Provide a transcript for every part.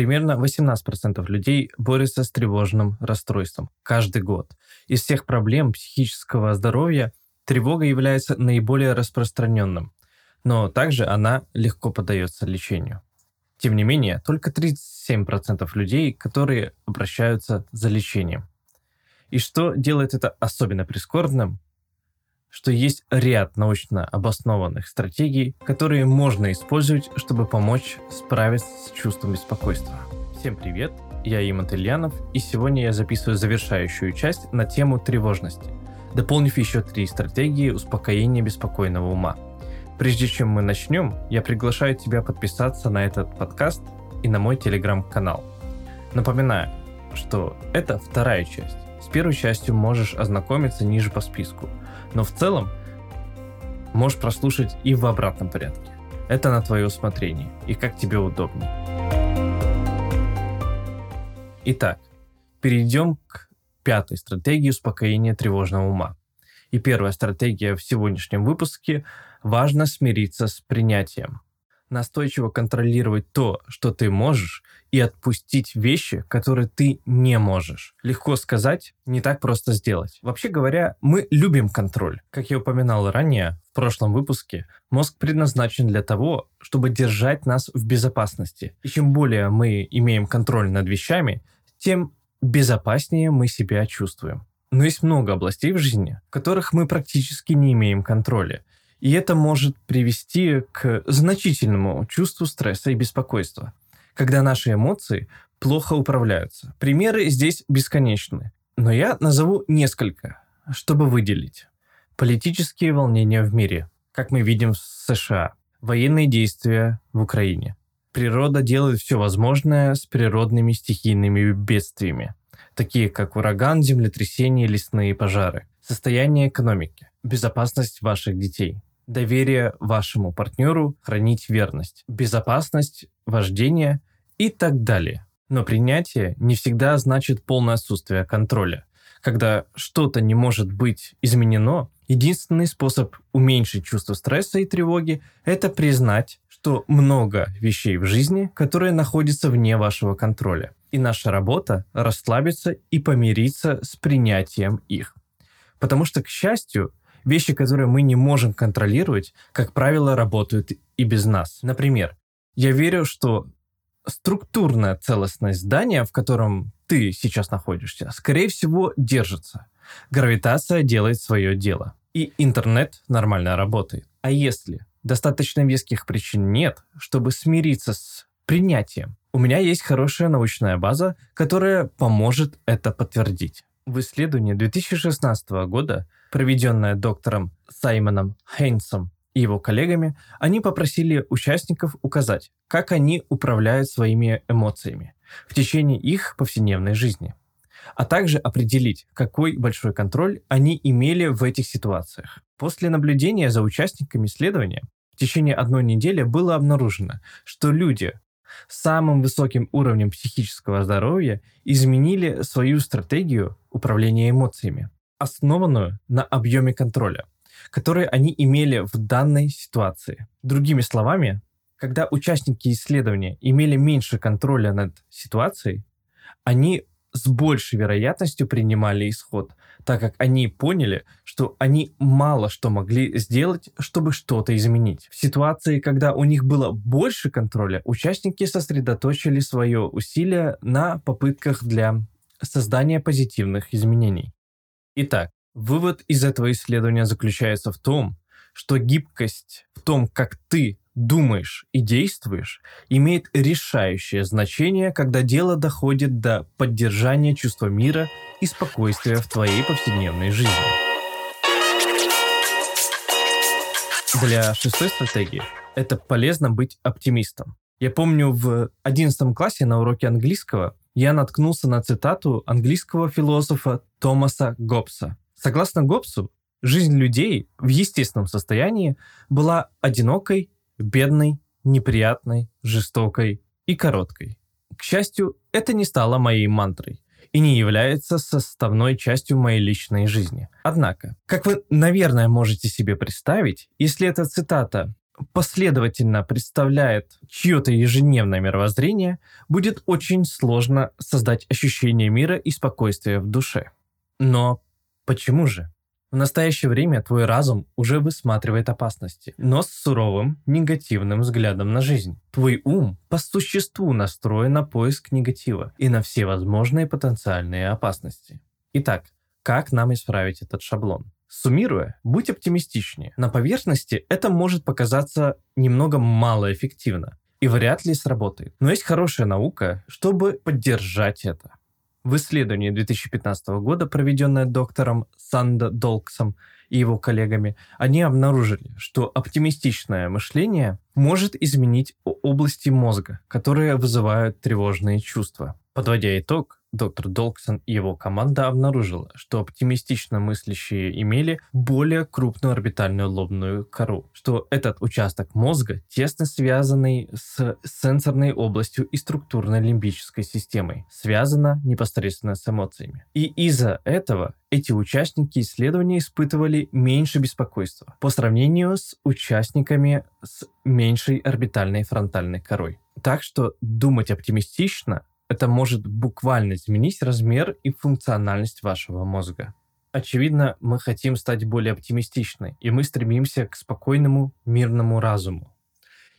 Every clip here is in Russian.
Примерно 18% людей борются с тревожным расстройством каждый год. Из всех проблем психического здоровья тревога является наиболее распространенным, но также она легко поддается лечению. Тем не менее, только 37% людей, которые обращаются за лечением. И что делает это особенно прискорбным? Что есть ряд научно обоснованных стратегий, которые можно использовать, чтобы помочь справиться с чувством беспокойства. Всем привет, я Иман Ильянов, и сегодня я записываю завершающую часть на тему тревожности, дополнив еще три стратегии успокоения беспокойного ума – Прежде чем мы начнем, я приглашаю тебя подписаться на этот подкаст и на мой телеграм-канал. Напоминаю, что это вторая часть. С первой частью можешь ознакомиться ниже по списку, но в целом можешь прослушать и в обратном порядке. Это на твое усмотрение и как тебе удобнее. Итак, перейдем к пятой стратегии успокоения тревожного ума. И первая стратегия в сегодняшнем выпуске – важно смириться с принятием. Настойчиво контролировать то, что ты можешь, и отпустить вещи, которые ты не можешь. Легко сказать, не так просто сделать. Вообще говоря, мы любим контроль. Как я упоминал ранее, в прошлом выпуске, мозг предназначен для того, чтобы держать нас в безопасности. И чем более мы имеем контроль над вещами, тем безопаснее мы себя чувствуем. Но есть много областей в жизни, в которых мы практически не имеем контроля. И это может привести к значительному чувству стресса и беспокойства, когда наши эмоции плохо управляются. Примеры здесь бесконечны, но я назову несколько, чтобы выделить. Политические волнения в мире, как мы видим в США, военные действия в Украине. Природа делает все возможное с природными стихийными бедствиями, такие как ураган, землетрясения, лесные пожары. Состояние экономики, безопасность ваших детей, доверие вашему партнеру, хранить верность, безопасность, вождение и так далее. Но принятие не всегда значит полное отсутствие контроля. Когда что-то не может быть изменено, единственный способ уменьшить чувство стресса и тревоги – это признать, что много вещей в жизни, которые находятся вне вашего контроля. И наша работа – расслабиться и помириться с принятием их. Потому что, к счастью, Вещи, которые мы не можем контролировать, как правило, работают и без нас. Например, я верю, что структурная целостность здания, в котором ты сейчас находишься, скорее всего, держится. Гравитация делает свое дело. И интернет нормально работает. А если достаточно веских причин нет, чтобы смириться с принятием, у меня есть хорошая научная база, которая поможет это подтвердить. В исследовании 2016 года проведенная доктором Саймоном Хейнсом и его коллегами, они попросили участников указать, как они управляют своими эмоциями в течение их повседневной жизни, а также определить, какой большой контроль они имели в этих ситуациях. После наблюдения за участниками исследования в течение одной недели было обнаружено, что люди с самым высоким уровнем психического здоровья изменили свою стратегию управления эмоциями основанную на объеме контроля, который они имели в данной ситуации. Другими словами, когда участники исследования имели меньше контроля над ситуацией, они с большей вероятностью принимали исход, так как они поняли, что они мало что могли сделать, чтобы что-то изменить. В ситуации, когда у них было больше контроля, участники сосредоточили свое усилие на попытках для создания позитивных изменений. Итак, вывод из этого исследования заключается в том, что гибкость в том, как ты думаешь и действуешь, имеет решающее значение, когда дело доходит до поддержания чувства мира и спокойствия в твоей повседневной жизни. Для шестой стратегии это полезно быть оптимистом. Я помню в 11 классе на уроке английского я наткнулся на цитату английского философа Томаса Гоббса. Согласно Гоббсу, жизнь людей в естественном состоянии была одинокой, бедной, неприятной, жестокой и короткой. К счастью, это не стало моей мантрой и не является составной частью моей личной жизни. Однако, как вы, наверное, можете себе представить, если эта цитата последовательно представляет чье-то ежедневное мировоззрение, будет очень сложно создать ощущение мира и спокойствия в душе. Но почему же? В настоящее время твой разум уже высматривает опасности, но с суровым, негативным взглядом на жизнь. Твой ум по существу настроен на поиск негатива и на все возможные потенциальные опасности. Итак, как нам исправить этот шаблон? Суммируя, будь оптимистичнее. На поверхности это может показаться немного малоэффективно и вряд ли сработает. Но есть хорошая наука, чтобы поддержать это. В исследовании 2015 года, проведенное доктором Санда Долксом и его коллегами, они обнаружили, что оптимистичное мышление может изменить области мозга, которые вызывают тревожные чувства. Подводя итог, доктор Долксон и его команда обнаружила, что оптимистично мыслящие имели более крупную орбитальную лобную кору, что этот участок мозга тесно связанный с сенсорной областью и структурной лимбической системой, связана непосредственно с эмоциями. И из-за этого эти участники исследования испытывали меньше беспокойства по сравнению с участниками с меньшей орбитальной фронтальной корой. Так что думать оптимистично это может буквально изменить размер и функциональность вашего мозга. Очевидно, мы хотим стать более оптимистичны, и мы стремимся к спокойному, мирному разуму.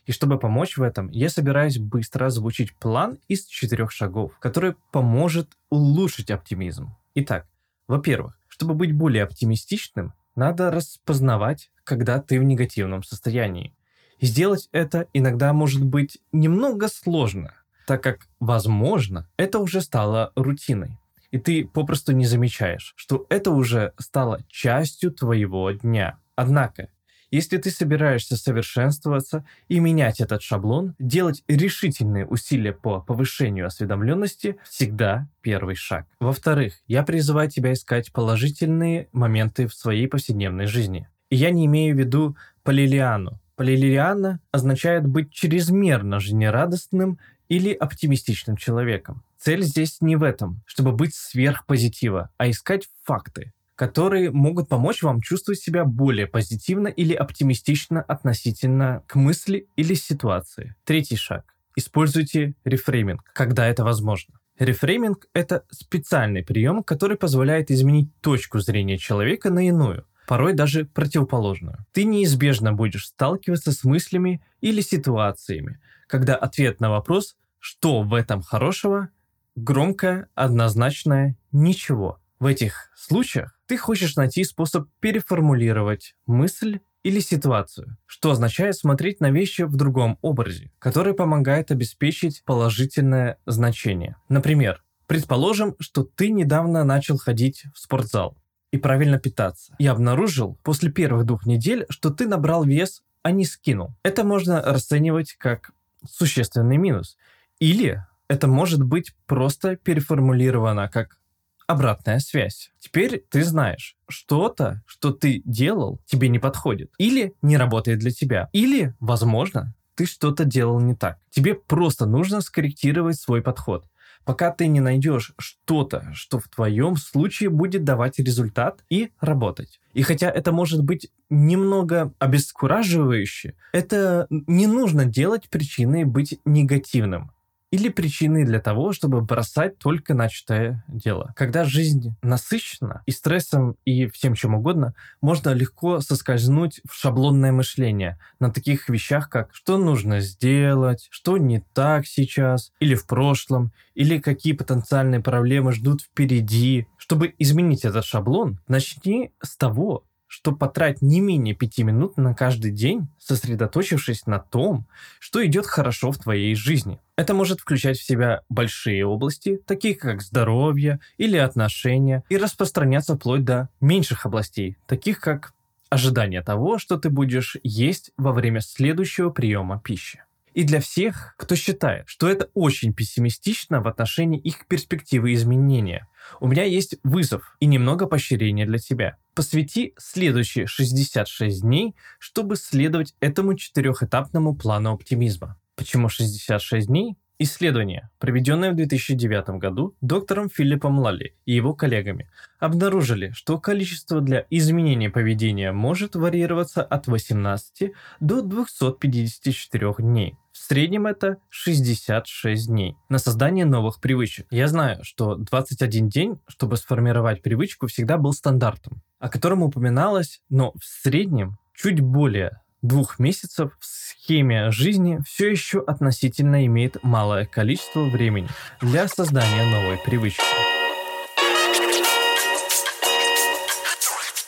И чтобы помочь в этом, я собираюсь быстро озвучить план из четырех шагов, который поможет улучшить оптимизм. Итак, во-первых, чтобы быть более оптимистичным, надо распознавать, когда ты в негативном состоянии. И сделать это иногда может быть немного сложно – так как, возможно, это уже стало рутиной. И ты попросту не замечаешь, что это уже стало частью твоего дня. Однако, если ты собираешься совершенствоваться и менять этот шаблон, делать решительные усилия по повышению осведомленности всегда первый шаг. Во-вторых, я призываю тебя искать положительные моменты в своей повседневной жизни. И я не имею в виду полилиану. Полилиана означает быть чрезмерно жизнерадостным или оптимистичным человеком. Цель здесь не в этом, чтобы быть сверхпозитива, а искать факты, которые могут помочь вам чувствовать себя более позитивно или оптимистично относительно к мысли или ситуации. Третий шаг. Используйте рефрейминг, когда это возможно. Рефрейминг – это специальный прием, который позволяет изменить точку зрения человека на иную, порой даже противоположную. Ты неизбежно будешь сталкиваться с мыслями или ситуациями, когда ответ на вопрос что в этом хорошего? Громкое, однозначное «ничего». В этих случаях ты хочешь найти способ переформулировать мысль или ситуацию, что означает смотреть на вещи в другом образе, который помогает обеспечить положительное значение. Например, предположим, что ты недавно начал ходить в спортзал и правильно питаться, и обнаружил после первых двух недель, что ты набрал вес, а не скинул. Это можно расценивать как существенный минус, или это может быть просто переформулировано как обратная связь. Теперь ты знаешь, что-то, что ты делал, тебе не подходит. Или не работает для тебя. Или, возможно, ты что-то делал не так. Тебе просто нужно скорректировать свой подход пока ты не найдешь что-то, что в твоем случае будет давать результат и работать. И хотя это может быть немного обескураживающе, это не нужно делать причиной быть негативным или причины для того, чтобы бросать только начатое дело. Когда жизнь насыщена и стрессом, и всем чем угодно, можно легко соскользнуть в шаблонное мышление на таких вещах, как что нужно сделать, что не так сейчас, или в прошлом, или какие потенциальные проблемы ждут впереди. Чтобы изменить этот шаблон, начни с того, что потрать не менее пяти минут на каждый день, сосредоточившись на том, что идет хорошо в твоей жизни. Это может включать в себя большие области, такие как здоровье или отношения, и распространяться вплоть до меньших областей, таких как ожидание того, что ты будешь есть во время следующего приема пищи и для всех, кто считает, что это очень пессимистично в отношении их перспективы изменения. У меня есть вызов и немного поощрения для тебя. Посвяти следующие 66 дней, чтобы следовать этому четырехэтапному плану оптимизма. Почему 66 дней? Исследование, проведенное в 2009 году доктором Филиппом Лалли и его коллегами, обнаружили, что количество для изменения поведения может варьироваться от 18 до 254 дней. Среднем это 66 дней на создание новых привычек. Я знаю, что 21 день, чтобы сформировать привычку, всегда был стандартом, о котором упоминалось, но в среднем чуть более двух месяцев в схеме жизни все еще относительно имеет малое количество времени для создания новой привычки.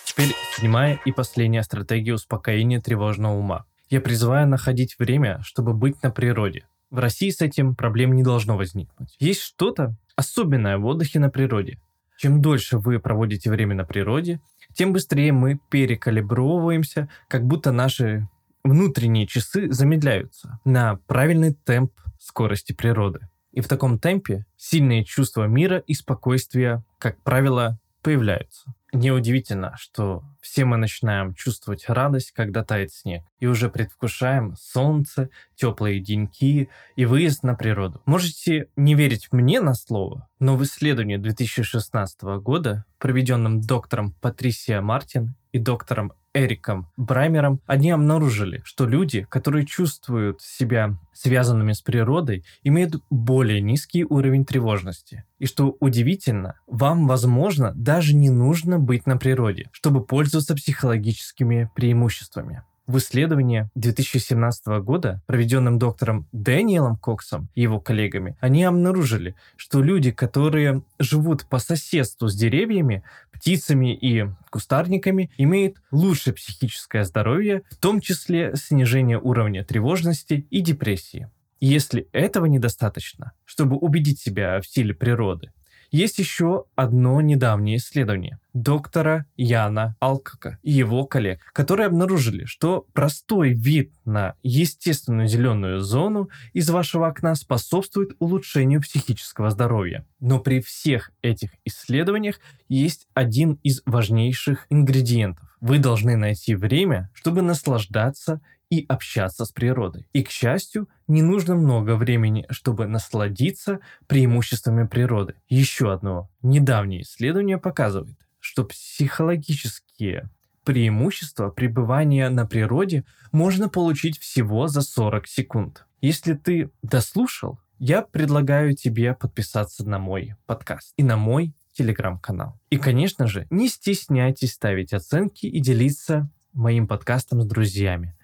Теперь седьмая и последняя стратегия успокоения тревожного ума. Я призываю находить время, чтобы быть на природе. В России с этим проблем не должно возникнуть. Есть что-то особенное в отдыхе на природе. Чем дольше вы проводите время на природе, тем быстрее мы перекалибровываемся, как будто наши внутренние часы замедляются на правильный темп скорости природы. И в таком темпе сильные чувства мира и спокойствия, как правило, появляются. Неудивительно, что все мы начинаем чувствовать радость, когда тает снег, и уже предвкушаем солнце, теплые деньки и выезд на природу. Можете не верить мне на слово, но в исследовании 2016 года, проведенном доктором Патрисия Мартин и доктором Эриком Браймером, они обнаружили, что люди, которые чувствуют себя связанными с природой, имеют более низкий уровень тревожности. И что удивительно, вам, возможно, даже не нужно быть на природе, чтобы пользоваться психологическими преимуществами. В исследовании 2017 года, проведенном доктором Дэниелом Коксом и его коллегами, они обнаружили, что люди, которые живут по соседству с деревьями, птицами и кустарниками, имеют лучшее психическое здоровье, в том числе снижение уровня тревожности и депрессии. Если этого недостаточно, чтобы убедить себя в силе природы, есть еще одно недавнее исследование доктора Яна Алкака и его коллег, которые обнаружили, что простой вид на естественную зеленую зону из вашего окна способствует улучшению психического здоровья. Но при всех этих исследованиях есть один из важнейших ингредиентов. Вы должны найти время, чтобы наслаждаться и общаться с природой. И, к счастью, не нужно много времени, чтобы насладиться преимуществами природы. Еще одно недавнее исследование показывает, что психологические преимущества пребывания на природе можно получить всего за 40 секунд. Если ты дослушал, я предлагаю тебе подписаться на мой подкаст и на мой телеграм-канал. И, конечно же, не стесняйтесь ставить оценки и делиться моим подкастом с друзьями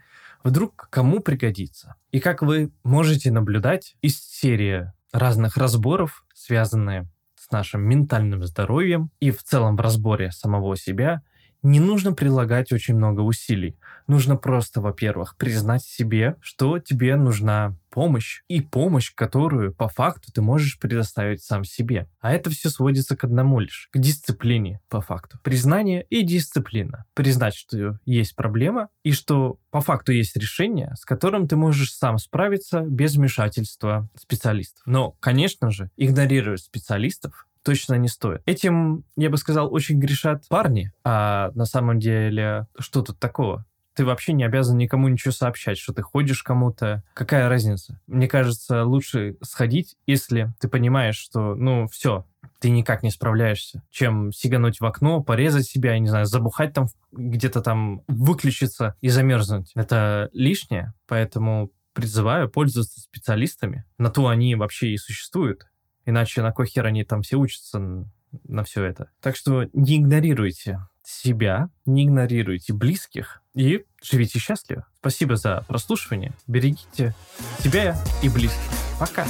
вдруг кому пригодится. И как вы можете наблюдать из серии разных разборов, связанные с нашим ментальным здоровьем и в целом в разборе самого себя, не нужно прилагать очень много усилий. Нужно просто, во-первых, признать себе, что тебе нужна помощь, и помощь, которую по факту ты можешь предоставить сам себе. А это все сводится к одному лишь, к дисциплине по факту. Признание и дисциплина. Признать, что есть проблема, и что по факту есть решение, с которым ты можешь сам справиться без вмешательства специалистов. Но, конечно же, игнорировать специалистов точно не стоит. Этим, я бы сказал, очень грешат парни, а на самом деле что тут такого? Ты вообще не обязан никому ничего сообщать, что ты ходишь кому-то. Какая разница? Мне кажется, лучше сходить, если ты понимаешь, что, ну, все, ты никак не справляешься, чем сигануть в окно, порезать себя, я не знаю, забухать там, где-то там выключиться и замерзнуть. Это лишнее, поэтому призываю пользоваться специалистами. На то они вообще и существуют. Иначе на кой хер они там все учатся на все это. Так что не игнорируйте себя, не игнорируйте близких и живите счастливо. Спасибо за прослушивание. Берегите себя и близких. Пока.